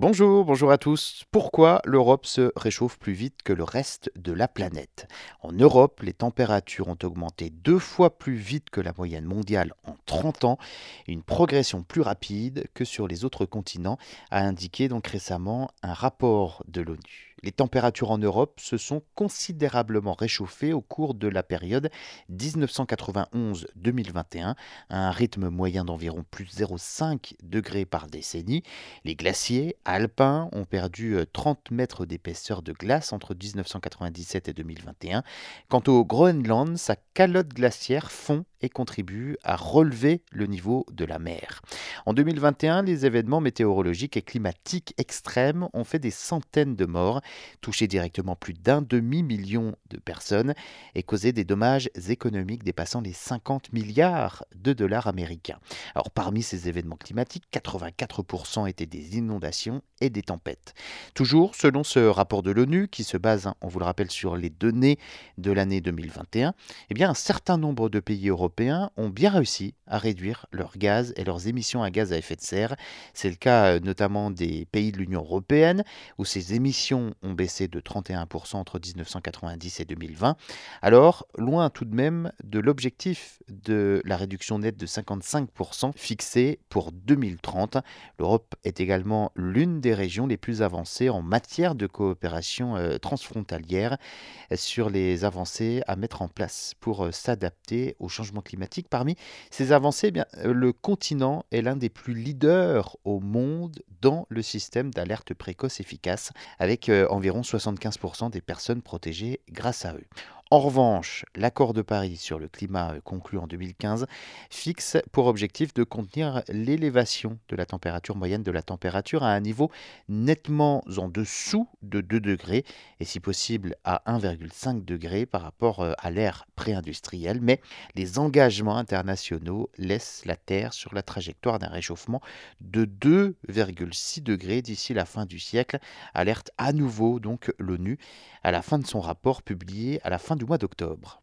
Bonjour, bonjour à tous. Pourquoi l'Europe se réchauffe plus vite que le reste de la planète? En Europe, les températures ont augmenté deux fois plus vite que la moyenne mondiale en 30 ans, une progression plus rapide que sur les autres continents, a indiqué donc récemment un rapport de l'ONU. Les températures en Europe se sont considérablement réchauffées au cours de la période 1991-2021, à un rythme moyen d'environ plus 0,5 degrés par décennie. Les glaciers alpins ont perdu 30 euh, mètres d'épaisseur de glace entre 1997 et 2021. Quant au Groenland, sa calotte glaciaire fond et contribue à relever le niveau de la mer. En 2021, les événements météorologiques et climatiques extrêmes ont fait des centaines de morts, touché directement plus d'un demi-million de personnes et causé des dommages économiques dépassant les 50 milliards de dollars américains. Alors parmi ces événements climatiques, 84% étaient des inondations et des tempêtes. Toujours selon ce rapport de l'ONU qui se base, hein, on vous le rappelle, sur les données de l'année 2021, eh bien un certain nombre de pays européens européens ont bien réussi à réduire leurs gaz et leurs émissions à gaz à effet de serre. C'est le cas euh, notamment des pays de l'Union européenne, où ces émissions ont baissé de 31% entre 1990 et 2020. Alors, loin tout de même de l'objectif de la réduction nette de 55% fixé pour 2030. L'Europe est également l'une des régions les plus avancées en matière de coopération euh, transfrontalière sur les avancées à mettre en place pour euh, s'adapter au changement climatique. Parmi ces avancées, eh euh, le continent est l'un des plus leaders au monde dans le système d'alerte précoce efficace, avec euh, environ 75% des personnes protégées grâce à eux. En revanche, l'accord de Paris sur le climat euh, conclu en 2015 fixe pour objectif de contenir l'élévation de la température moyenne de la température à un niveau nettement en dessous de 2 degrés et si possible à 1,5 degré par rapport euh, à l'ère pré-industrielle. Mais les engagements internationaux laissent la Terre sur la trajectoire d'un réchauffement de 2,6 degrés d'ici la fin du siècle, alerte à nouveau donc l'ONU à la fin de son rapport publié à la fin du mois d'octobre.